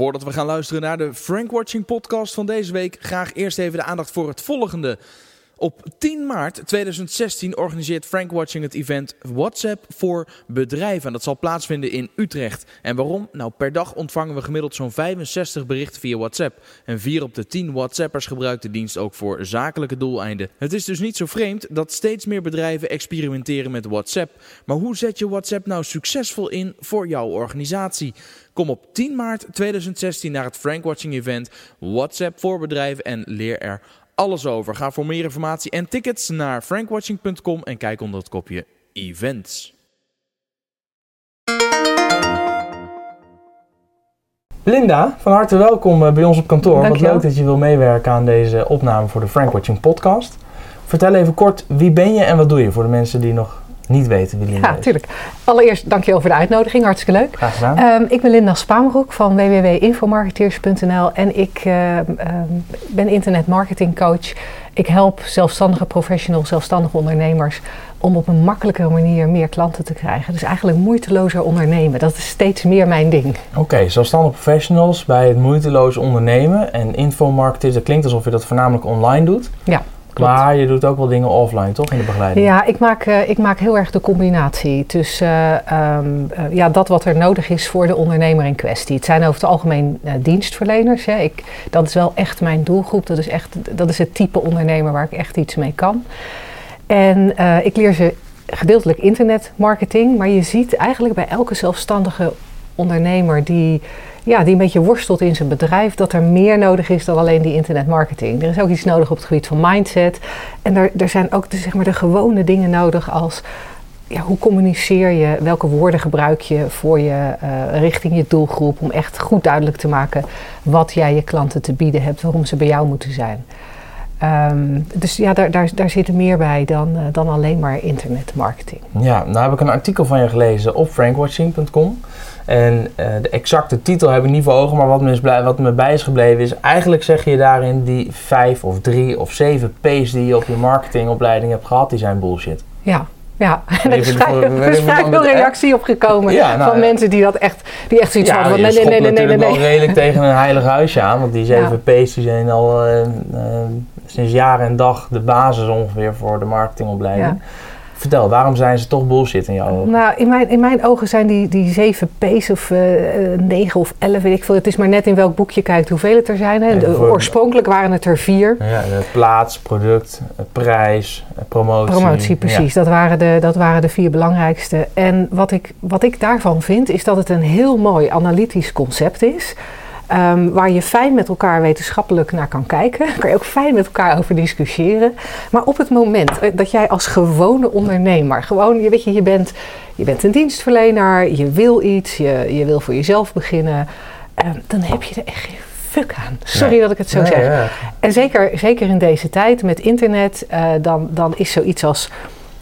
Voordat we gaan luisteren naar de Frank Watching podcast van deze week, graag eerst even de aandacht voor het volgende. Op 10 maart 2016 organiseert Frank Watching het event WhatsApp voor bedrijven. En dat zal plaatsvinden in Utrecht. En waarom? Nou, per dag ontvangen we gemiddeld zo'n 65 berichten via WhatsApp. En 4 op de 10 WhatsAppers gebruikt de dienst ook voor zakelijke doeleinden. Het is dus niet zo vreemd dat steeds meer bedrijven experimenteren met WhatsApp. Maar hoe zet je WhatsApp nou succesvol in voor jouw organisatie? Kom op 10 maart 2016 naar het Frank Watching event WhatsApp voor bedrijven en leer er alles over. Ga voor meer informatie en tickets naar frankwatching.com en kijk onder het kopje events. Linda, van harte welkom eh, bij ons op kantoor. Wat leuk dat je wil meewerken aan deze opname voor de Frank Watching podcast. Vertel even kort, wie ben je en wat doe je voor de mensen die nog niet weten wie Linda Ja, is? tuurlijk. Allereerst dankjewel voor de uitnodiging. Hartstikke leuk. Graag gedaan. Ehm, ik ben Linda Spaanbroek van www.infomarketeers.nl en ik ehm, ehm, ben internetmarketingcoach. Ik help zelfstandige professionals, zelfstandige ondernemers om op een makkelijkere manier meer klanten te krijgen. Dus eigenlijk moeitelozer ondernemen. Dat is steeds meer mijn ding. Oké, zelfstandig professionals bij het moeiteloos ondernemen en infomarketers. Dat klinkt alsof je dat voornamelijk online doet. Ja. Maar je doet ook wel dingen offline, toch? In de begeleiding. Ja, ik maak, eh, ik maak heel erg de combinatie tussen eh, ehm, eh, ja, dat wat er nodig is voor de ondernemer in kwestie. Het zijn over het algemeen dienstverleners. Hè. Ik, dat is wel echt mijn doelgroep. Dat is, echt, dat is het type ondernemer waar ik echt iets mee kan. En ik leer ze gedeeltelijk internetmarketing. Maar je ziet eigenlijk bij elke zelfstandige ondernemer die, ja, die een beetje worstelt in zijn bedrijf, dat er meer nodig is dan alleen die internetmarketing. Er is ook iets nodig op het gebied van mindset. En er, er zijn ook de, zeg maar, de gewone dingen nodig als ja, hoe communiceer je, welke woorden gebruik je voor je eh, richting je doelgroep om echt goed duidelijk te maken wat jij je klanten te bieden hebt, waarom ze bij jou moeten zijn. Ehm, dus ja, daar, daar, daar zit meer bij dan, eh, dan alleen maar internetmarketing. Ja, nou heb ik een artikel van je gelezen op frankwatching.com. En eh, de exacte titel heb ik niet voor ogen, maar wat me, is blij, wat me bij is gebleven is... eigenlijk zeg je daarin die vijf of drie of zeven P's die je op je marketingopleiding hebt gehad, die zijn bullshit. Ja. Ja, en er is dan veel reactie op gekomen Ja, nou, van ja. mensen die dat echt, die echt zoiets hadden nee, nee, nee, nee, nee, nee. wel redelijk tegen een heilig huisje aan, want die zeven P's die zijn al eh, sinds jaar en dag de basis ongeveer voor de marketingopleiding. Ja. Vertel, waarom zijn ze toch bullshit in jouw ogen? Nou, in mijn, in mijn ogen zijn die, die zeven P's of eh, eh, negen of elf, weet ik veel. Het is maar net in welk boek je kijkt hoeveel het er zijn. Hè. De- oorspronkelijk waren het er vier. Ja, plaats, product, eh, prijs, promotie. Promotie, precies. Dat, waren de, dat waren de vier belangrijkste. En wat ik, wat ik daarvan vind, is dat het een heel mooi analytisch concept is. Ehm, waar je fijn met elkaar wetenschappelijk naar kan kijken. Daar kan je ook fijn met elkaar over discussiëren. Maar op het moment eh, dat jij als gewone ondernemer, gewoon, je weet je, je bent, je bent een dienstverlener, je wil iets, je, je wil voor jezelf beginnen, ehm, dan heb je er echt geen fuck aan. Sorry Nee. dat ik het zo Nee, zeg. ja. En zeker, zeker in deze tijd met internet, eh, dan, dan is zoiets als,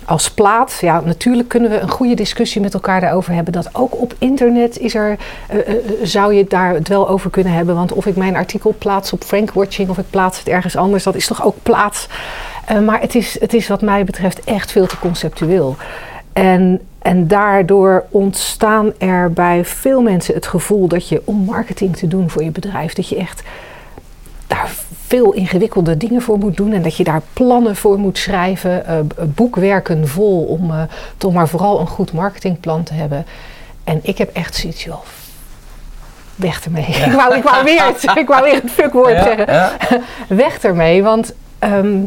als plaats. Ja, natuurlijk kunnen we een goede discussie met elkaar daarover hebben. Dat ook op internet is er, eh, eh, zou je daar het wel over kunnen hebben. Want of ik mijn artikel plaats op Frank Watching of ik plaats het ergens anders, dat is toch ook plaats. Eh, maar het is, het is wat mij betreft echt veel te conceptueel. En, en daardoor ontstaan er bij veel mensen het gevoel dat je om marketing te doen voor je bedrijf, dat je echt daar veel ingewikkelde dingen voor moet doen en dat je daar plannen voor moet schrijven, eh, b- boekwerken vol om eh, toch maar vooral een goed marketingplan te hebben. En ik heb echt zoiets, joh, weg ermee. ik, wou, ik, wou weer het, ik wou weer het fuckwoord Ja, zeggen. ja. Weg ermee, want ehm,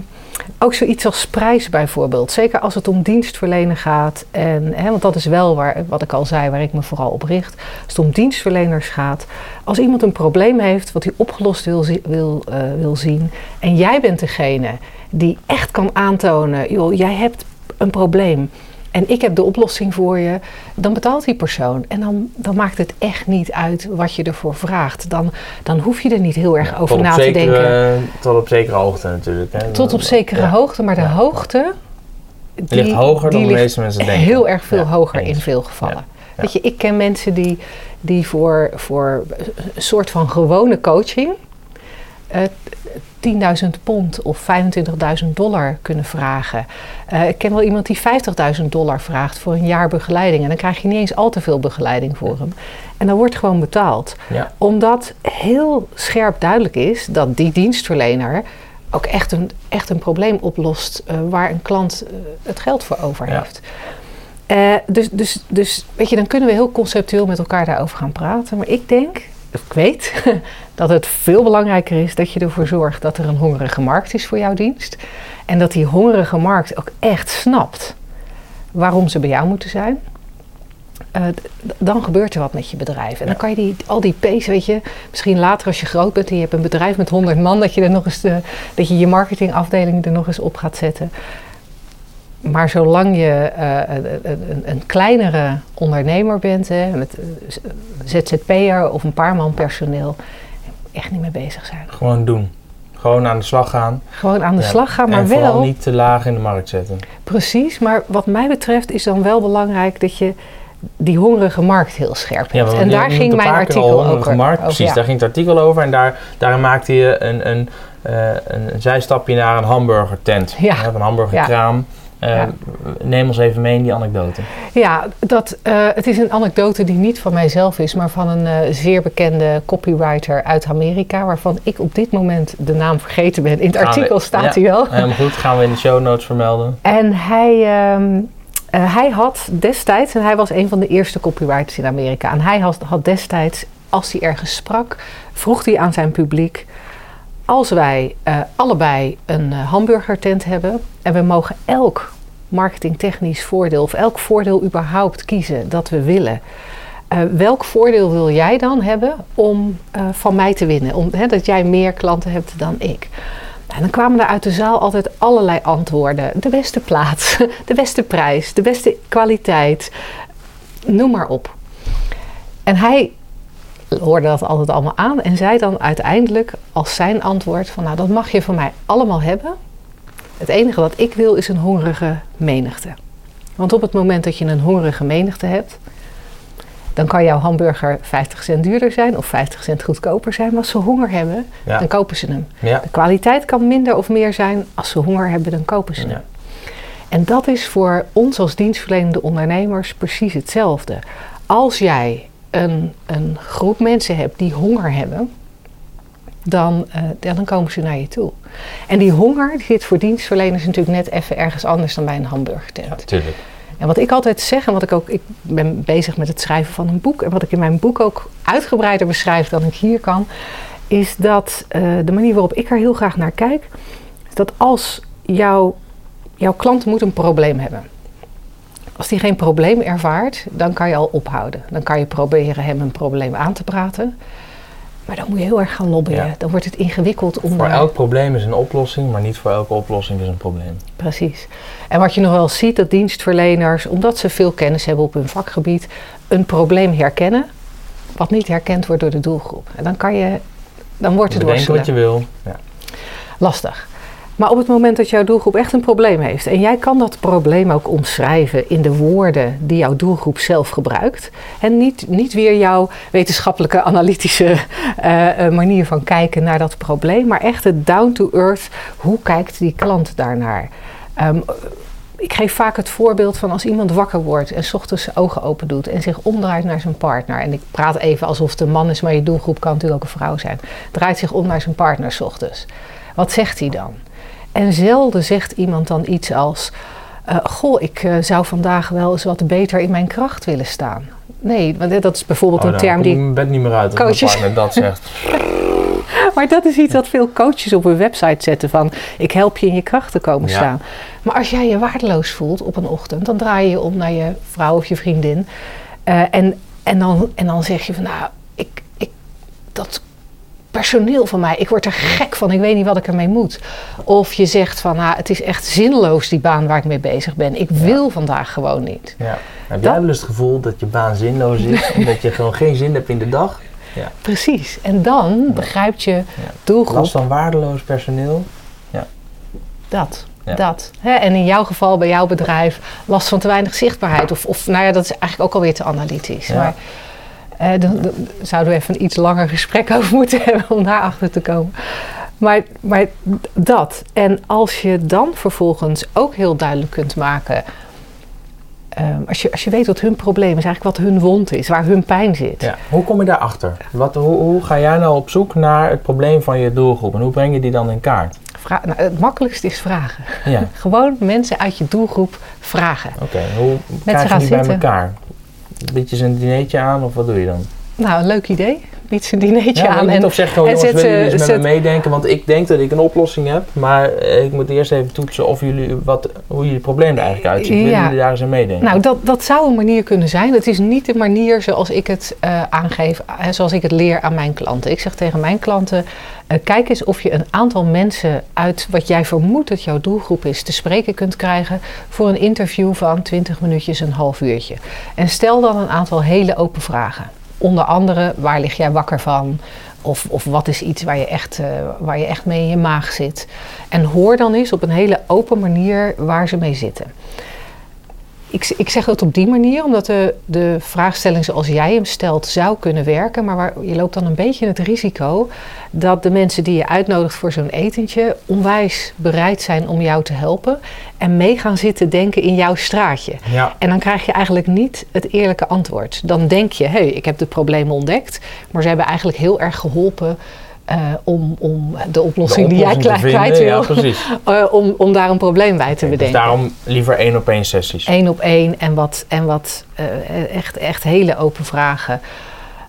ook zoiets als prijs bijvoorbeeld. Zeker als het om dienstverlenen gaat. En, hè, want dat is wel waar, wat ik al zei, waar ik me vooral op richt. Als het om dienstverleners gaat. Als iemand een probleem heeft wat hij opgelost wil, wil, eh, wil zien. En jij bent degene die echt kan aantonen, joh, jij hebt een probleem. En ik heb de oplossing voor je, dan betaalt die persoon. En dan, dan maakt het echt niet uit wat je ervoor vraagt. Dan, dan hoef je er niet heel erg Ja, over na te denken. Tot op zekere hoogte natuurlijk. Hè. Tot op zekere Ja. hoogte, maar de hoogte. Die ligt hoger dan de meeste mensen denken. Heel erg veel Ja, hoger eens. in veel gevallen. Weet je, ik ken mensen die, die voor, voor een soort van gewone coaching 10.000 pond of 25.000 dollar kunnen vragen. Eh, ik ken wel iemand die 50.000 dollar vraagt voor een jaar begeleiding. En dan krijg je niet eens al te veel begeleiding voor hem. En dan wordt gewoon betaald. Ja. Omdat heel scherp duidelijk is dat die dienstverlener ook echt een, echt een probleem oplost eh, waar een klant eh, het geld voor over Ja. heeft. Eh, dus, dus, dus weet je, dan kunnen we heel conceptueel met elkaar daarover gaan praten. Maar ik denk, ik weet, dat het veel belangrijker is dat je ervoor zorgt dat er een hongerige markt is voor jouw dienst. En dat die hongerige markt ook echt snapt waarom ze bij jou moeten zijn. Eh, dan gebeurt er wat met je bedrijf. En dan kan je die, al die P's, weet je, misschien later als je groot bent en je hebt een bedrijf met 100 man, dat je er nog eens de, dat je je marketingafdeling er nog eens op gaat zetten. Maar zolang je eh, een, een, kleinere ondernemer bent, hè, met eh, ZZP'er of een paar man personeel, echt niet mee bezig zijn. Gewoon doen. Gewoon aan de slag gaan. Gewoon aan de Ja. slag gaan, maar en vooral wel niet te laag in de markt zetten. precies. Maar wat mij betreft is dan wel belangrijk dat je die hongerige markt heel scherp hebt. en daar ging mijn artikel over. Markt, over, precies, ja. daar ging het artikel over. En daar, daarin maakte je een, een, eh, een, zijstapje naar een hamburgertent. Ja. Een hamburgerkraam. Eh, Ja. Neem ons even mee in die anekdote. Ja, dat, eh, het is een anekdote die niet van mijzelf is, maar van een eh, zeer bekende copywriter uit Amerika, waarvan ik op dit moment de naam vergeten ben. In het Gaan we- artikel staat ja. hij wel. Helemaal goed, gaan we in de show notes vermelden. En hij, ehm, eh, hij had destijds, en hij was een van de eerste copywriters in Amerika, en hij had, had destijds, als hij ergens sprak, vroeg hij aan zijn publiek: Als wij eh, allebei een eh, hamburgertent hebben en we mogen elk marketingtechnisch voordeel of elk voordeel überhaupt kiezen dat we willen. eh, welk voordeel wil jij dan hebben om van mij te winnen? Om, hè, dat jij meer klanten hebt dan ik. En dan kwamen er uit de zaal altijd allerlei antwoorden. De beste plaats, de beste prijs, de beste kwaliteit. Noem maar op. En hij hoorde dat altijd allemaal aan en zei dan uiteindelijk als zijn antwoord van nou dat mag je van mij allemaal hebben. Het enige wat ik wil is een hongerige menigte. Want op het moment dat je een hongerige menigte hebt, dan kan jouw hamburger 50 cent duurder zijn of 50 cent goedkoper zijn. Maar als ze honger hebben, Ja. dan kopen ze hem. Ja. De kwaliteit kan minder of meer zijn. Als ze honger hebben, dan kopen ze hem. En dat is voor ons als dienstverlenende ondernemers precies hetzelfde. Als jij een, een groep mensen hebt die honger hebben, dan, eh, dan komen ze naar je toe. En die honger die zit voor dienstverleners natuurlijk net even ergens anders dan bij een hamburgertent. Ja, tuurlijk. En wat ik altijd zeg, en wat ik ook, ik ben bezig met het schrijven van een boek, en wat ik in mijn boek ook uitgebreider beschrijf dan ik hier kan, is dat eh, de manier waarop ik er heel graag naar kijk, is dat als jouw, jouw klant moet een probleem hebben. Als die geen probleem ervaart, dan kan je al ophouden. Dan kan je proberen hem een probleem aan te praten. Maar dan moet je heel erg gaan lobbyen. Ja. Dan wordt het ingewikkeld om Voor daar- elk probleem is een oplossing, maar niet voor elke oplossing is een probleem. Precies. En wat je nog wel ziet, dat dienstverleners, omdat ze veel kennis hebben op hun vakgebied, een probleem herkennen, wat niet herkend wordt door de doelgroep. En dan kan je, dan wordt het Bedenken wat worstelen. je wil. Ja. Lastig. Maar op het moment dat jouw doelgroep echt een probleem heeft en jij kan dat probleem ook omschrijven in de woorden die jouw doelgroep zelf gebruikt en niet, niet weer jouw wetenschappelijke analytische eh, eh, manier van kijken naar dat probleem, maar echt het down to earth, hoe kijkt die klant daarnaar? Ehm, ik geef vaak het voorbeeld van als iemand wakker wordt en ochtends zijn ogen open doet en zich omdraait naar zijn partner. En ik praat even alsof het een man is, maar je doelgroep kan natuurlijk ook een vrouw zijn. Draait zich om naar zijn partner ochtends. Wat zegt hij dan? En zelden zegt iemand dan iets als: eh, Goh, ik eh, zou vandaag wel eens wat beter in mijn kracht willen staan. Nee, want dat is bijvoorbeeld Oh, een dan term die ik bed niet meer uit als mijn partner dat zegt. Maar dat is iets wat veel coaches op hun website zetten van ik help je in je kracht te komen Ja. staan. Maar als jij je waardeloos voelt op een ochtend, dan draai je je om naar je vrouw of je vriendin. Eh, en, en, dan, en dan zeg je van nou, ik, ik, dat personeel van mij, ik word er gek van, ik weet niet wat ik ermee moet. Of je zegt van nou, het is echt zinloos die baan waar ik mee bezig ben. Ik wil vandaag gewoon niet. Ja. Heb Dat- jij wel eens het gevoel dat je baan zinloos is en dat je gewoon geen zin hebt in de dag? Precies. En dan begrijpt je doelgroep Last van waardeloos personeel? Dat. Ja. Dat. Hè, en in jouw geval, bij jouw bedrijf, last van te weinig zichtbaarheid. Of, of nou ja, dat is eigenlijk ook alweer te analytisch. Ja. Maar eh, dan, dan zouden we even een iets langer gesprek over moeten hebben om daarachter te komen. Maar, maar dat. En als je dan vervolgens ook heel duidelijk kunt maken. ehm, als, je, als je weet wat hun probleem is, eigenlijk wat hun wond is, waar hun pijn zit. Ja. Hoe kom je daarachter? Wat, hoe, hoe ga jij nou op zoek naar het probleem van je doelgroep en hoe breng je die dan in kaart? Vra- nou, het makkelijkste is vragen. Ja, Gewoon mensen uit je doelgroep vragen. oké. Hoe krijg je die bij zitten. elkaar? Bied je ze een dinertje aan of wat doe je dan? Nou, een leuk idee. Bied ze een dinertje Ja, aan. En, of zeg gewoon, en jongens, willen jullie eens met me meedenken? Want ik denk dat ik een oplossing heb, maar eh, ik moet eerst even toetsen of jullie, wat, hoe jullie probleem er eigenlijk uitziet. Willen Ja. jullie daar eens aan meedenken? nou, dat, dat zou een manier kunnen zijn. Het is niet de manier zoals ik het eh, aangeef, eh, zoals ik het leer aan mijn klanten. Ik zeg tegen mijn klanten: kijk eens of je een aantal mensen uit wat jij vermoedt dat jouw doelgroep is, te spreken kunt krijgen voor een interview van 20 minuutjes, een half uurtje. En stel dan een aantal hele open vragen. Onder andere, waar lig jij wakker van? Of, of wat is iets waar je, echt, eh, waar je echt mee in je maag zit? En hoor dan eens op een hele open manier waar ze mee zitten. Ik, ik zeg dat op die manier, omdat de, de vraagstelling zoals jij hem stelt zou kunnen werken. Maar waar, je loopt dan een beetje het risico dat de mensen die je uitnodigt voor zo'n etentje onwijs bereid zijn om jou te helpen. En mee gaan zitten denken in jouw straatje. Ja, En dan krijg je eigenlijk niet het eerlijke antwoord. Dan denk je, hé, hey, ik heb de problemen ontdekt. Maar ze hebben eigenlijk heel erg geholpen eh, om, om de oplossing, de die jij kwijt vinden, wil, Ja, eh, om, om daar een probleem bij te Dus bedenken. daarom liever één op één sessies. Eén op één en wat, en wat eh, echt, echt hele open vragen.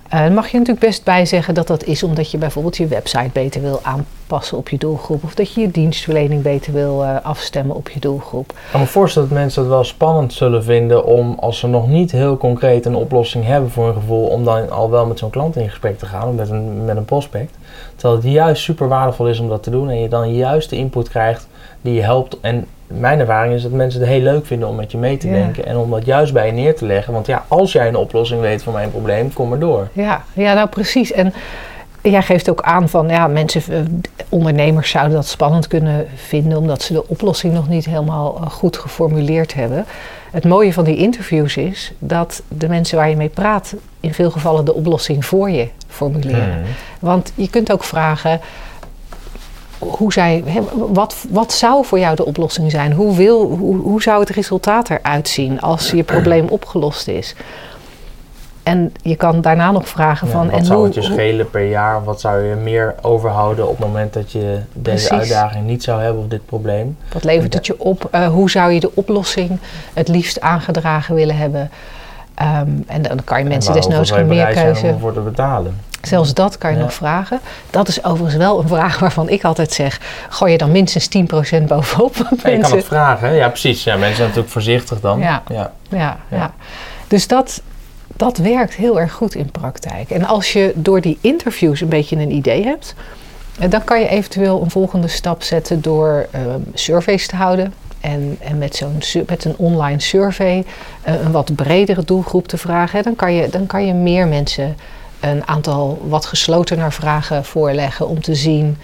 Dan mag je natuurlijk best bij zeggen dat dat is omdat je bijvoorbeeld je website beter wil aanpassen op je doelgroep. Of dat je je dienstverlening beter wil afstemmen op je doelgroep. Ik kan me voorstellen dat mensen het wel spannend zullen vinden om, als ze nog niet heel concreet een oplossing hebben voor hun gevoel, om dan al wel met zo'n klant in gesprek te gaan, met een, met een prospect. Terwijl het juist super waardevol is om dat te doen en je dan juist de input krijgt die je helpt. En mijn ervaring is dat mensen het heel leuk vinden om met je mee te Ja. denken en om dat juist bij je neer te leggen. Want ja, als jij een oplossing weet voor mijn probleem, kom maar door. Ja, ja nou precies. En jij geeft ook aan van ja, mensen, eh, ondernemers zouden dat spannend kunnen vinden omdat ze de oplossing nog niet helemaal eh, goed geformuleerd hebben. Het mooie van die interviews is dat de mensen waar je mee praat in veel gevallen de oplossing voor je formuleren. Hmm. Want je kunt ook vragen. Hoe zij, wat, wat zou voor jou de oplossing zijn? Hoe, wil, hoe, hoe zou het resultaat eruit zien als je probleem opgelost is? En je kan daarna nog vragen Ja, van... wat en zou hoe, het je schelen per jaar? Wat zou je meer overhouden op het moment dat je deze Precies. uitdaging niet zou hebben of dit probleem? wat levert het je op? Eh, hoe zou je de oplossing het liefst aangedragen willen hebben? Ehm, en dan kan je mensen desnoods zijn meerkeuze... om ervoor te betalen. Zelfs dat kan je Ja. nog vragen. Dat is overigens wel een vraag waarvan ik altijd zeg... gooi je dan minstens 10% bovenop. Ja, je kan mensen- het vragen, hè? ja precies. Ja, mensen zijn natuurlijk voorzichtig dan. Ja, Ja. ja. Dus dat, dat werkt heel erg goed in praktijk. En als je door die interviews een beetje een idee hebt, eh, dan kan je eventueel een volgende stap zetten door ehm, surveys te houden. En, en met, zo'n, met een online survey eh, een wat bredere doelgroep te vragen. Dan kan je, dan kan je meer mensen een aantal wat geslotener vragen voorleggen om te zien,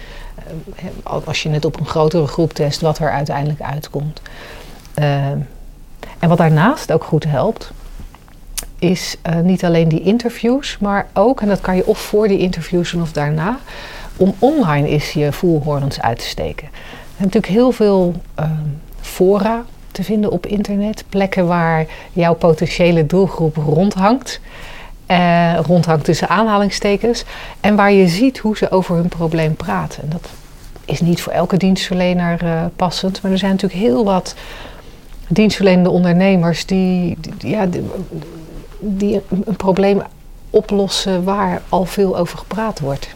eh, als je het op een grotere groep test, wat er uiteindelijk uitkomt. Ehm, en wat daarnaast ook goed helpt, is eh, niet alleen die interviews, maar ook, en dat kan je of voor die interviews doen of daarna, om online eens je voelhorens uit te steken. Er zijn natuurlijk heel veel ehm, fora te vinden op internet, plekken waar jouw potentiële doelgroep rondhangt. eh, rondhangt tussen aanhalingstekens. En waar je ziet hoe ze over hun probleem praten. En dat is niet voor elke dienstverlener eh, passend, maar er zijn natuurlijk heel wat dienstverlenende ondernemers die, die- ja, die, die een, probleem oplossen waar al veel over gepraat wordt.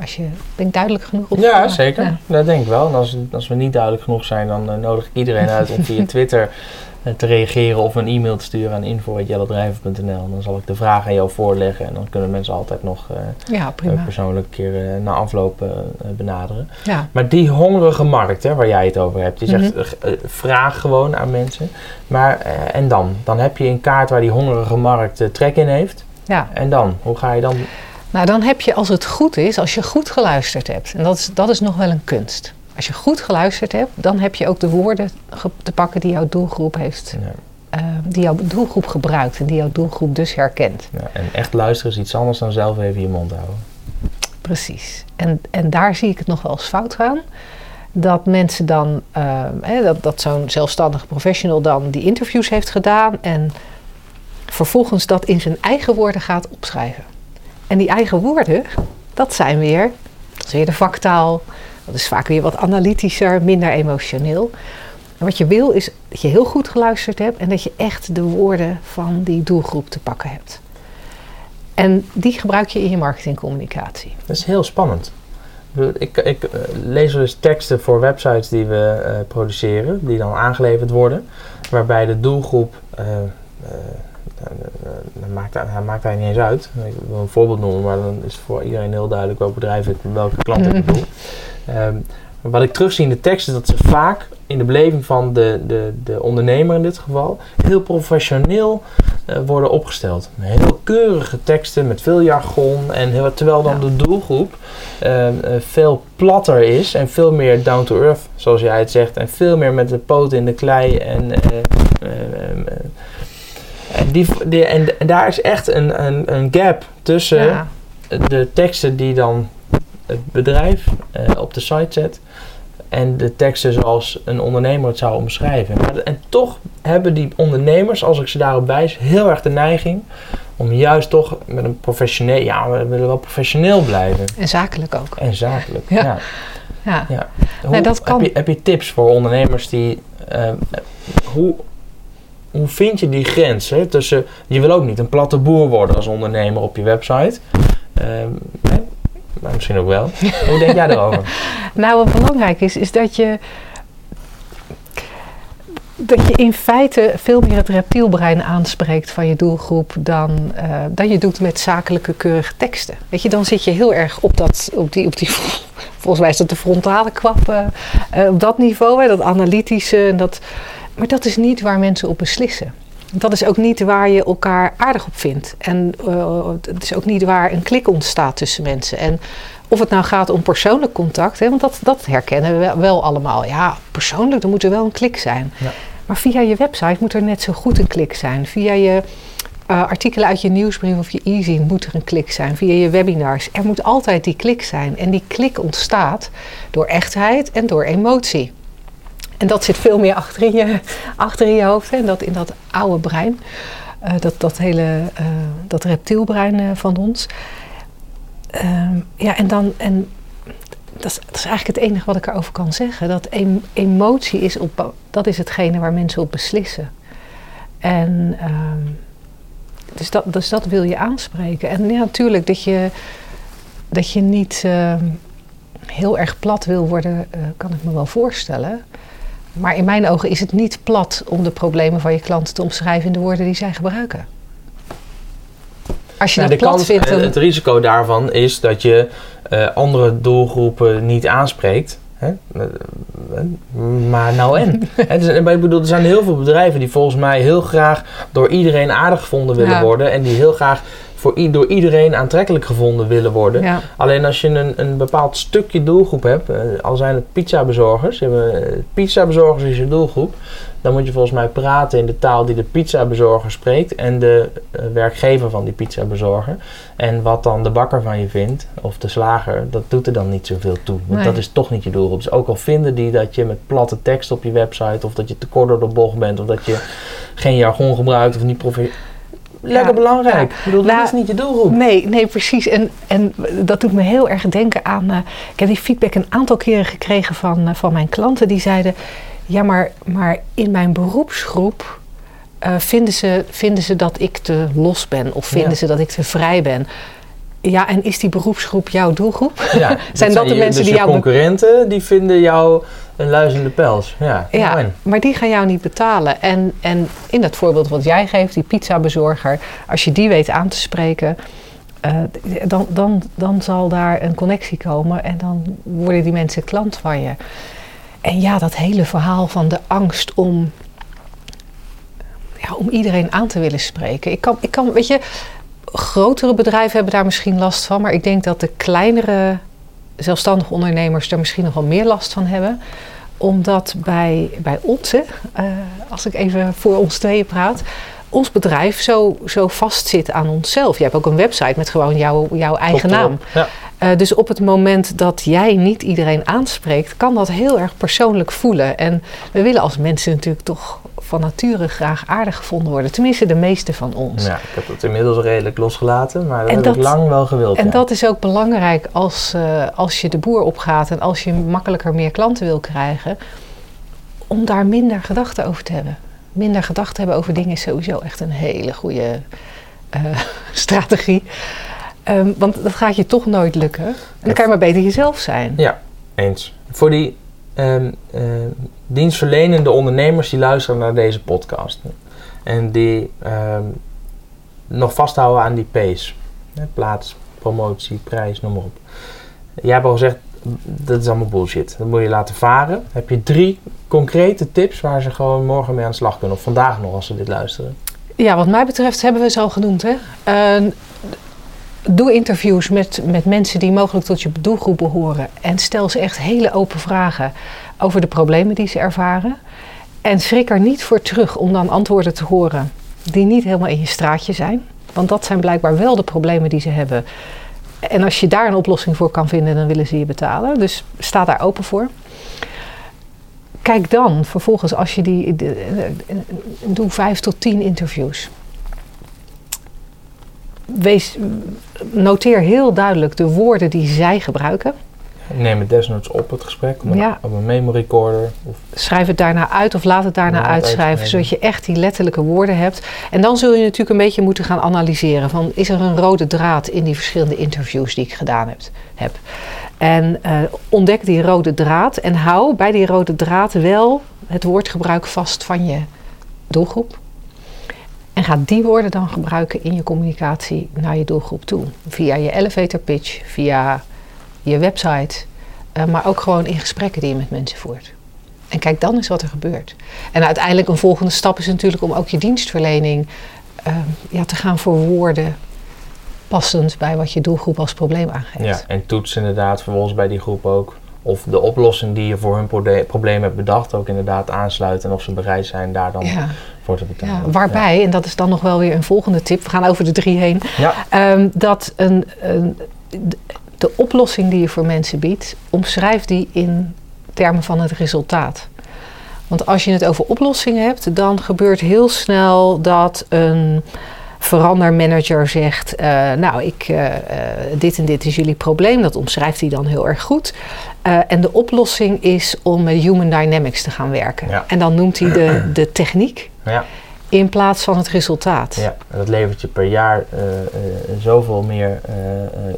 Als je, ben ik duidelijk genoeg op Ja, zeker. Ja. Dat denk ik wel. En als, als we niet duidelijk genoeg zijn, dan eh, nodig ik iedereen uit om via Twitter eh, te reageren of een e-mail te sturen aan info.jellodrijven.nl. En dan zal ik de vraag aan jou voorleggen en dan kunnen mensen altijd nog eh, Ja, persoonlijk een keer na afloop benaderen. Ja. Maar die hongerige markt hè, waar jij het over hebt, je zegt Mhm. vraag gewoon aan mensen. Maar en dan? Dan heb je een kaart waar die hongerige markt trek in heeft. ja. En dan? Hoe ga je dan? Nou, dan heb je, als het goed is, als je goed geluisterd hebt, en dat is, dat is nog wel een kunst. Als je goed geluisterd hebt, dan heb je ook de woorden te pakken die jouw doelgroep heeft, Ja, eh, die jouw doelgroep gebruikt en die jouw doelgroep dus herkent. ja. En echt luisteren is iets anders dan zelf even je mond houden. Precies. En, en daar zie ik het nog wel eens fout gaan. Dat mensen dan, uh, hè, dat, dat zo'n zelfstandige professional dan die interviews heeft gedaan en vervolgens dat in zijn eigen woorden gaat opschrijven. En die eigen woorden, dat zijn weer, dat is weer de vaktaal, dat is vaak weer wat analytischer, minder emotioneel. En wat je wil is dat je heel goed geluisterd hebt en dat je echt de woorden van die doelgroep te pakken hebt. En die gebruik je in je marketingcommunicatie. Dat is heel spannend. Ik, ik uh, lees dus teksten voor websites die we uh, produceren, die dan aangeleverd worden, waarbij de doelgroep, uh, dat maakt, hij maakt hij niet eens uit. Ik wil een voorbeeld noemen, maar dan is voor iedereen heel duidelijk welk bedrijf ik, welke klant ik bedoel. Um, wat ik terugzie in de teksten, dat ze vaak in de beleving van de, de, de ondernemer in dit geval heel professioneel uh, worden opgesteld. Heel keurige teksten met veel jargon. En heel, terwijl dan de doelgroep uh, uh, veel platter is en veel meer down to earth, zoals jij het zegt. En veel meer met de poot in de klei. En, en, die, die, en, en, daar is echt een, een, een gap tussen ja. de teksten die dan het bedrijf op de site zet en de teksten zoals een ondernemer het zou omschrijven. En toch hebben die ondernemers, als ik ze daarop wijs, heel erg de neiging om juist toch met een professioneel, ja, we willen wel professioneel blijven. En zakelijk ook. En zakelijk, ja. ja. ja. ja. Hoe, nee, dat kan... heb, je, heb je tips voor ondernemers die, uh, hoe, hoe vind je die grens hè, tussen, je wil ook niet een platte boer worden als ondernemer op je website. Uh, maar misschien ook wel. Hoe denk jij daarover? nou, wat belangrijk is, is dat je dat je in feite veel meer het reptielbrein aanspreekt van je doelgroep dan, uh, dan je doet met zakelijke keurige teksten. Weet je, dan zit je heel erg op, dat, op, die, op die, volgens mij is dat de frontale kwap, uh, op dat niveau, hè, dat analytische. En dat, maar dat is niet waar mensen op beslissen. Dat is ook niet waar je elkaar aardig op vindt. En uh, het is ook niet waar een klik ontstaat tussen mensen. En of het nou gaat om persoonlijk contact, hè, want dat, dat herkennen we wel allemaal. Ja, persoonlijk, er moet er wel een klik zijn. Ja. Maar via je website moet er net zo goed een klik zijn. Via je uh, artikelen uit je nieuwsbrief of je e-zine moet er een klik zijn. Via je webinars. Er moet altijd die klik zijn. En die klik ontstaat door echtheid en door emotie. En dat zit veel meer achter in je, achter in je hoofd. En dat in dat oude brein. Uh, dat, dat hele uh, dat reptielbrein uh, van ons. Ehm, ja, en dan. En dat is, eigenlijk het enige wat ik erover kan zeggen. Dat em, emotie is, op, dat is hetgene waar mensen op beslissen. En um, dus, dat, dus dat wil je aanspreken. En ja, natuurlijk dat je, dat je niet uh, heel erg plat wil worden, kan ik me wel voorstellen. Maar in mijn ogen is het niet plat om de problemen van je klanten te omschrijven in de woorden die zij gebruiken. Als je nou, dat plat kans, vindt. Dan... Het risico daarvan is dat je uh, andere doelgroepen niet aanspreekt. Hè? Maar nou en. He, dus, ik bedoel, er zijn heel veel bedrijven die volgens mij heel graag door iedereen aardig gevonden willen ja. worden. En die heel graag voor, door iedereen aantrekkelijk gevonden willen worden. Ja. Alleen als je een, een bepaald stukje doelgroep hebt, uh, al zijn het pizzabezorgers, uh, pizzabezorgers is je doelgroep, dan moet je volgens mij praten in de taal die de pizzabezorger spreekt en de uh, werkgever van die pizzabezorger. En wat dan de bakker van je vindt, of de slager, dat doet er dan niet zoveel toe. Want Nee. dat is toch niet je doelgroep. Dus ook al vinden die dat je met platte tekst op je website, of dat je te kort door de bocht bent, of dat je geen jargon gebruikt, of niet Lekker Ja. belangrijk. Ik bedoel, dat Nou, is niet je doelgroep. Nee, nee, precies. En, en dat doet me heel erg denken aan. eh, ik heb die feedback een aantal keren gekregen van, eh, van mijn klanten. Die zeiden: Ja, maar, maar in mijn beroepsgroep. eh, vinden, ze, vinden ze dat ik te los ben of vinden Ja. ze dat ik te vrij ben? Ja, en is die beroepsgroep jouw doelgroep? Ja, Zijn dat de je- mensen dus die je jou be- concurrenten die vinden jou een luizende pels. Ja, Ja, maar die gaan jou niet betalen. En, en in dat voorbeeld wat jij geeft, die pizzabezorger, als je die weet aan te spreken, eh, dan, dan, dan zal daar een connectie komen en dan worden die mensen klant van je. En ja, dat hele verhaal van de angst om, ja, om iedereen aan te willen spreken. Ik kan, ik kan, weet je, grotere bedrijven hebben daar misschien last van, maar ik denk dat de kleinere zelfstandige ondernemers er misschien nog wel meer last van hebben omdat bij, bij ons, hè, eh, als ik even voor ons tweeën praat, ons bedrijf zo, zo vastzit aan onszelf. Je hebt ook een website met gewoon jouw, jouw eigen Klopt naam. Ja. Uh, dus op het moment dat jij niet iedereen aanspreekt, kan dat heel erg persoonlijk voelen. En we willen als mensen natuurlijk toch van nature graag aardig gevonden worden. Tenminste, de meeste van ons. Ja, ik heb het inmiddels redelijk losgelaten, maar dat heb ik lang wel gewild. En dat is ook belangrijk als, uh, als je de boer opgaat en als je makkelijker meer klanten wil krijgen, om daar minder gedachten over te hebben. Minder gedachten hebben over dingen is sowieso echt een hele goede uh, strategie. Um, want dat gaat je toch nooit lukken. En dan kan je maar beter jezelf zijn. Ja, eens. Voor die um, uh, dienstverlenende ondernemers die luisteren naar deze podcast. En die um, nog vasthouden aan die pace. Plaats, promotie, prijs, noem maar op. Jij hebt al gezegd, dat is allemaal bullshit. Dat moet je laten varen. Heb je drie concrete tips waar ze gewoon morgen mee aan de slag kunnen? Of vandaag nog als ze dit luisteren? Ja, wat mij betreft hebben we ze al genoemd. Hè? Doe interviews met, met mensen die mogelijk tot je doelgroep behoren. En stel ze echt hele open vragen over de problemen die ze ervaren. En schrik er niet voor terug om dan antwoorden te horen die niet helemaal in je straatje zijn. Want dat zijn blijkbaar wel de problemen die ze hebben. En als je daar een oplossing voor kan vinden, dan willen ze je betalen. Dus sta daar open voor. Kijk dan vervolgens, als je die. doe vijf tot tien interviews wees, noteer heel duidelijk de woorden die zij gebruiken. Neem het desnoods op het gesprek op, ja. op een memory recorder. Of Schrijf het daarna uit of laat het daarna uitschrijven, zodat je echt die letterlijke woorden hebt. En dan zul je natuurlijk een beetje moeten gaan analyseren van is er een rode draad in die verschillende interviews die ik gedaan heb. heb. En uh, ontdek die rode draad en hou bij die rode draad wel het woordgebruik vast van je doelgroep. En ga die woorden dan gebruiken in je communicatie naar je doelgroep toe. Via je elevator pitch, via je website, uh, maar ook gewoon in gesprekken die je met mensen voert. En kijk dan eens wat er gebeurt. En uiteindelijk een volgende stap is natuurlijk om ook je dienstverlening uh, ja, te gaan verwoorden passend bij wat je doelgroep als probleem aangeeft. Ja, en toets inderdaad vervolgens bij die groep ook of de oplossing die je voor hun probleem hebt bedacht ook inderdaad aansluiten en of ze bereid zijn daar dan voor te betalen. Ja, waarbij, en dat is dan nog wel weer een volgende tip, we gaan over de drie heen, um, dat een, een, de oplossing die je voor mensen biedt, omschrijf die in termen van het resultaat. Want als je het over oplossingen hebt, dan gebeurt heel snel dat een verandermanager zegt: uh, Nou, ik, uh, dit en dit is jullie probleem. Dat omschrijft hij dan heel erg goed. en de oplossing is om met Human Dynamics te gaan werken. En dan noemt hij de, de techniek. Ja. In plaats van het resultaat. Ja, dat levert je per jaar zoveel meer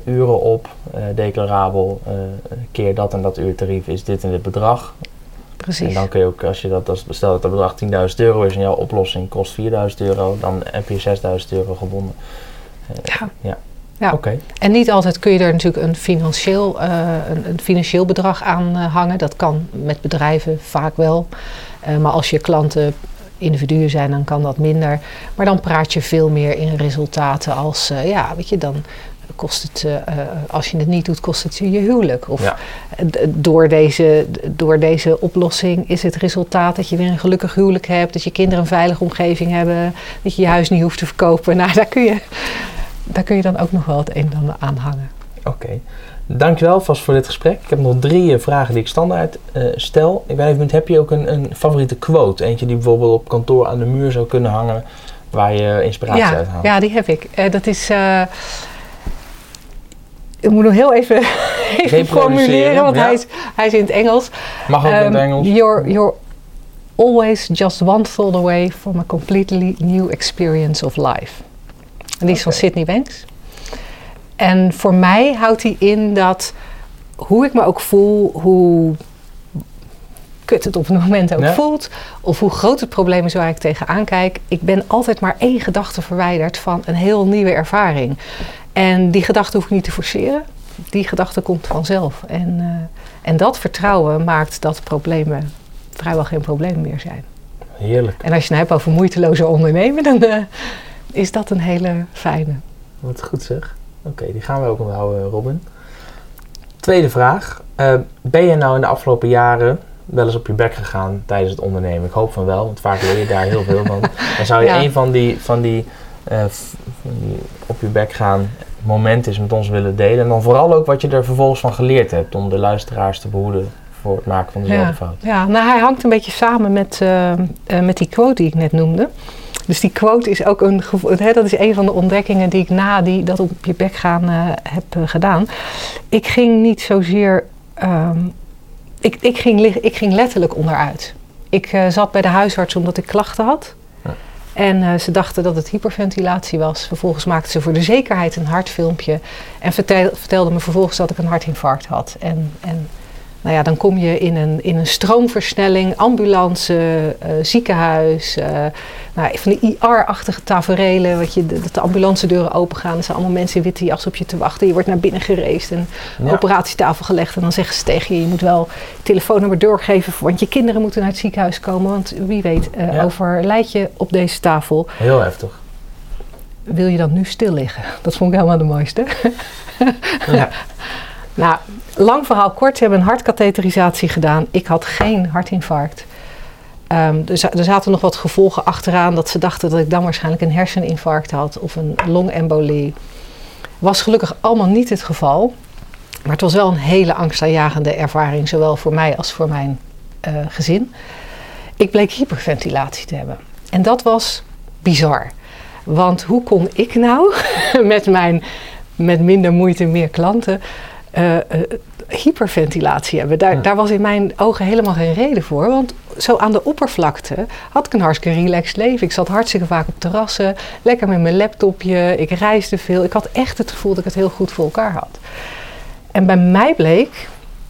uren op, declarabel. keer dat en dat uurtarief is dit en dit bedrag. Precies. En dan kun je ook, als je dat, als, stel dat het bedrag 10.000 euro is en jouw oplossing kost 4.000 euro, dan heb je 6.000 euro gewonnen. Uh, ja. ja. Ja. Okay. En niet altijd kun je er natuurlijk een financieel, uh, een, een, financieel bedrag aan uh, hangen. Dat kan met bedrijven vaak wel. maar als je klanten individuen zijn, dan kan dat minder. Maar dan praat je veel meer in resultaten als, ja, weet je, dan kost het, uh, als je het niet doet, kost het je je huwelijk. Of door, deze, door deze oplossing is het resultaat dat je weer een gelukkig huwelijk hebt, dat je kinderen een veilige omgeving hebben, dat je je huis niet hoeft te verkopen. Nou, daar kun je, daar kun je dan ook nog wel het een en ander aan hangen. Oké. Dankjewel vast voor dit gesprek. Ik heb nog drie vragen die ik standaard uh, stel. Ik weet niet, heb je ook een, een favoriete quote? Eentje die bijvoorbeeld op kantoor aan de muur zou kunnen hangen, waar je inspiratie uit haalt? Ja, die heb ik. Uh, dat is ik moet nog heel even, even formuleren, want hij, is, hij is in het Engels. Mag ook in het ehm, Engels. You're, you're always just one thought away from a completely new experience of life. En die is van Sydney Banks. En voor mij houdt hij in dat hoe ik me ook voel, hoe kut het op het moment ook voelt, of hoe groot het probleem is waar ik tegenaan kijk, ik ben altijd maar één gedachte verwijderd van een heel nieuwe ervaring. En die gedachte hoef ik niet te forceren. Die gedachte komt vanzelf. En, uh, en dat vertrouwen maakt dat problemen vrijwel geen probleem meer zijn. Heerlijk. En als je het nou hebt over moeiteloze ondernemen, dan uh, is dat een hele fijne. Wat goed zeg. Oké, die gaan we ook onthouden, Robin. Tweede vraag. Uh, ben je nou in de afgelopen jaren wel eens op je bek gegaan tijdens het ondernemen? Ik hoop van wel, want vaak leer je daar heel veel van. En zou je een van die, van die uh, op je bek gaan moment is met ons willen delen. En dan vooral ook wat je er vervolgens van geleerd hebt om de luisteraars te behoeden voor het maken van dezelfde ja. fout. Ja, nou hij hangt een beetje samen met, eh, eh, met die quote die ik net noemde. Dus die quote is ook een hè, dat is een van de ontdekkingen die ik na die, dat op je bek gaan eh, heb gedaan. Ik ging niet zozeer. ehm, ik, ik, ging, ik ging letterlijk onderuit. Ik zat bij de huisarts omdat ik klachten had. En eh, ze dachten dat het hyperventilatie was. Vervolgens maakten ze voor de zekerheid een hartfilmpje. En vertel, vertelden me vervolgens dat ik een hartinfarct had. En, en nou ja, dan kom je in een, in een stroomversnelling, ambulance, eh, ziekenhuis. eh, nou, van die IR-achtige taferelen, wat je, dat de ambulance deuren open gaan. Er zijn allemaal mensen in witte jas op je te wachten. Je wordt naar binnen gereisd en Ja. operatietafel gelegd. En dan zeggen ze tegen je, je moet wel telefoonnummer doorgeven. Want je kinderen moeten naar het ziekenhuis komen. Want wie weet, Ja. overlijd je op deze tafel. Heel heftig. Wil je dan nu stil liggen? Dat vond ik helemaal de mooiste. Ja. Nou, lang verhaal kort. Ze hebben een hartkatheterisatie gedaan. Ik had geen hartinfarct. Ehm, er, za- zaten nog wat gevolgen achteraan dat ze dachten dat ik dan waarschijnlijk een herseninfarct had of een longembolie. Was gelukkig allemaal niet het geval. Maar het was wel een hele angstaanjagende ervaring, zowel voor mij als voor mijn eh, gezin. Ik bleek hyperventilatie te hebben. En dat was bizar. Want hoe kon ik nou met mijn met minder moeite meer klanten eh, eh, hyperventilatie hebben? Daar, Ja. daar was in mijn ogen helemaal geen reden voor. Want zo aan de oppervlakte had ik een hartstikke relaxed leven. Ik zat hartstikke vaak op terrassen, lekker met mijn laptopje. Ik reisde veel. Ik had echt het gevoel dat ik het heel goed voor elkaar had. En bij mij bleek,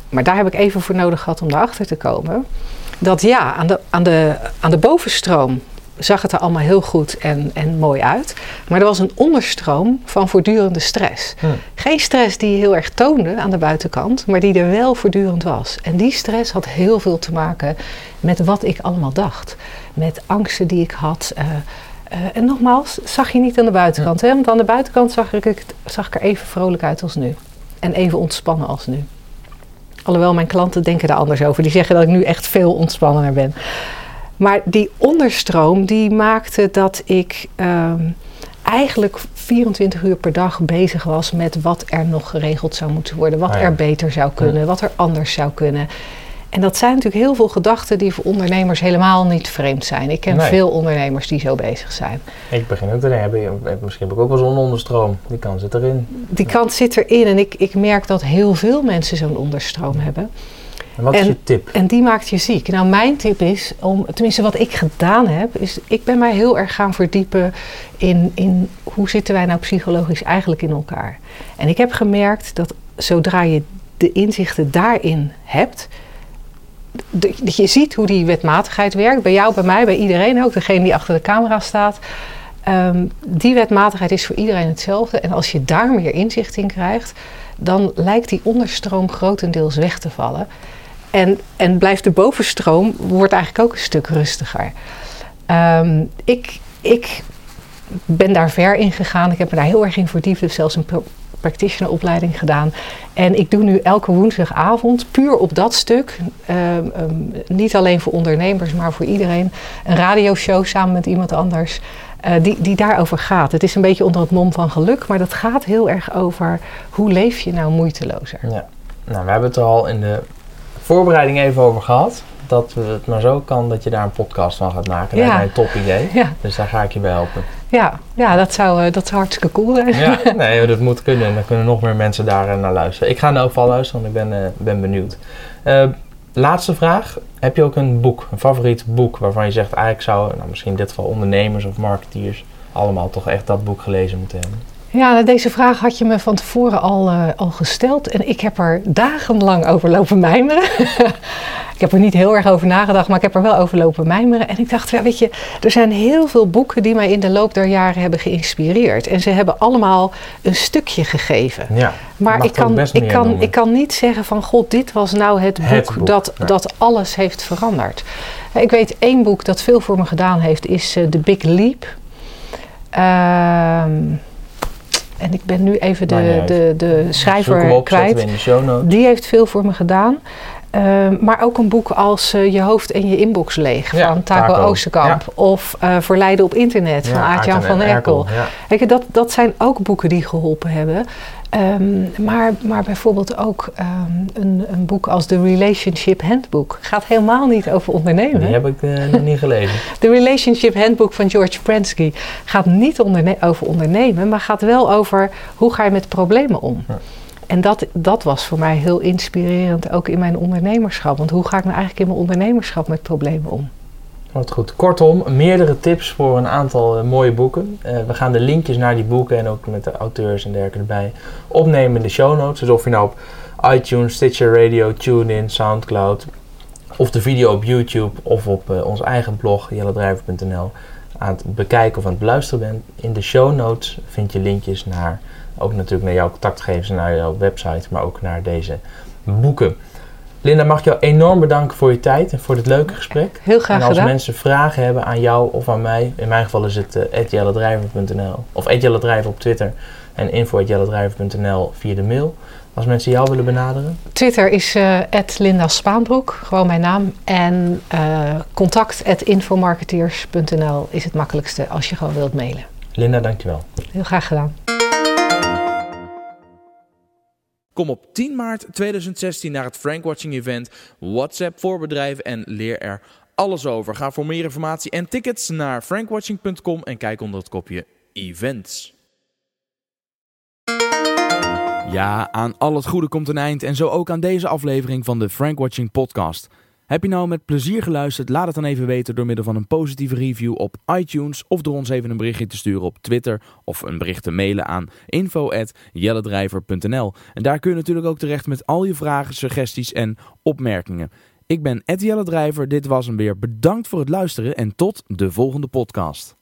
maar daar heb ik even voor nodig gehad om daarachter te komen, dat ja, aan de, aan de, aan de bovenstroom zag het er allemaal heel goed en, en mooi uit. Maar er was een onderstroom van voortdurende stress. Hm. Geen stress die heel erg toonde aan de buitenkant, maar die er wel voortdurend was. En die stress had heel veel te maken met wat ik allemaal dacht. Met angsten die ik had. eh, eh, en nogmaals, zag je niet aan de buitenkant. Hè? Want aan de buitenkant zag ik, het- zag ik er even vrolijk uit als nu. En even ontspannen als nu. Alhoewel mijn klanten denken daar anders over. Die zeggen dat ik nu echt veel ontspannender ben. Maar die onderstroom die maakte dat ik ehm, eigenlijk 24 uur per dag bezig was met wat er nog geregeld zou moeten worden. Wat Ah ja. er beter zou kunnen, wat er anders zou kunnen. En dat zijn natuurlijk heel veel gedachten die voor ondernemers helemaal niet vreemd zijn. Ik ken Nee. veel ondernemers die zo bezig zijn. Ik begin ook te denken, misschien heb ik ook wel zo'n onderstroom. Die kans zit erin. Die kant zit erin en ik, ik merk dat heel veel mensen zo'n onderstroom hebben. En wat is En- je tip? En die maakt je ziek. Nou, mijn tip is, om, tenminste wat ik gedaan heb, is ik ben mij heel erg gaan verdiepen in, in hoe zitten wij nou psychologisch eigenlijk in elkaar. En ik heb gemerkt dat zodra je de inzichten daarin hebt, dat je ziet hoe die wetmatigheid werkt, bij jou, bij mij, bij iedereen, ook degene die achter de camera staat. Ehm, die wetmatigheid is voor iedereen hetzelfde. En als je daar meer inzicht in krijgt, dan lijkt die onderstroom grotendeels weg te vallen. En, en blijft de bovenstroom, wordt eigenlijk ook een stuk rustiger. Ehm, ik, ik ben daar ver in gegaan. Ik heb me daar heel erg in verdiept. Heb zelfs een pro- practitioneropleiding gedaan. En ik doe nu elke woensdagavond, puur op dat stuk, ehm, ehm, niet alleen voor ondernemers, maar voor iedereen, een radioshow samen met iemand anders. eh, die, die daarover gaat. Het is een beetje onder het mom van geluk, maar dat gaat heel erg over hoe leef je nou moeitelozer. Ja. Nou, we hebben het er al in de voorbereiding even over gehad. Dat het maar zo kan dat je daar een podcast van gaat maken. Dat Ja. lijkt mij een top idee. Ja, Dus daar ga ik je bij helpen. ja, ja dat, zou, eh, dat zou hartstikke cool zijn. Ja, nee, dat moet kunnen. En dan kunnen nog meer mensen daar eh, naar luisteren. Ik ga in elk geval luisteren, want ik ben, eh, ben benieuwd. Laatste vraag. Heb je ook een boek, een favoriet boek, waarvan je zegt, eigenlijk zou, nou, misschien in dit geval ondernemers of marketeers, allemaal toch echt dat boek gelezen moeten hebben? Ja, nou, deze vraag had je me van tevoren al, eh, al gesteld. En ik heb er dagenlang over lopen mijmeren. ik heb er niet heel erg over nagedacht, maar ik heb er wel over lopen mijmeren. En ik dacht, ja, weet je, er zijn heel veel boeken die mij in de loop der jaren hebben geïnspireerd. En ze hebben allemaal een stukje gegeven. Ja, Maar ik kan, ik, kan, noemen. ik kan niet zeggen van god, dit was nou het boek, Het boek, dat, ja. dat alles heeft veranderd. Ik weet één boek dat veel voor me gedaan heeft, is eh, The Big Leap. Ehm, en ik ben nu even de, de, de schrijver kwijt. Die heeft veel voor me gedaan. Ehm, maar ook een boek als eh, Je hoofd en je inbox leeg Ja, van Taco, Taco. Oosterkamp. Of eh Verleiden op internet van Aart-Jan van Erkel. Je, dat, dat zijn ook boeken die geholpen hebben. Ehm, maar, maar bijvoorbeeld ook ehm, een, een boek als The Relationship Handbook. Gaat helemaal niet over ondernemen. Die heb ik eh, nog niet gelezen. De Relationship Handbook van George Pransky gaat niet onderne- over ondernemen, maar gaat wel over hoe ga je met problemen om. Ja. En dat, dat was voor mij heel inspirerend, ook in mijn ondernemerschap. Want hoe ga ik nou eigenlijk in mijn ondernemerschap met problemen om? Wat goed. Kortom, meerdere tips voor een aantal eh, mooie boeken. Eh, we gaan de linkjes naar die boeken en ook met de auteurs en dergelijke erbij opnemen in de show notes. Dus of je nou op iTunes, Stitcher Radio, TuneIn, Soundcloud of de video op YouTube of op eh, ons eigen blog jellendrijver.nl aan het bekijken of aan het beluisteren bent. In de show notes vind je linkjes naar, ook natuurlijk naar jouw contactgevers en naar jouw website, maar ook naar deze boeken. Linda, mag ik jou enorm bedanken voor je tijd en voor dit leuke gesprek. Heel graag en als gedaan. mensen vragen hebben aan jou of aan mij, in mijn geval is het uh, of @jellendrijver op Twitter en info@jellendrijver.nl via de mail. Als mensen jou willen benaderen, Twitter is eh Linda Spaanbroek, gewoon mijn naam. En eh contact infomarketeers.nl is het makkelijkste als je gewoon wilt mailen. Linda, dankjewel. Heel graag gedaan. Kom op 10 maart 2016 naar het Frank Watching Event WhatsApp voor bedrijven en leer er alles over. Ga voor meer informatie en tickets naar frankwatching.com en kijk onder het kopje Events. Ja, aan al het goede komt een eind en zo ook aan deze aflevering van de Frank Watching podcast. Heb je nou met plezier geluisterd? Laat het dan even weten door middel van een positieve review op iTunes of door ons even een berichtje te sturen op Twitter of een bericht te mailen aan info@jellendrijver.nl. En daar kun je natuurlijk ook terecht met al je vragen, suggesties en opmerkingen. Ik ben Ed Jelle Drijver, dit was hem weer. Bedankt voor het luisteren en tot de volgende podcast.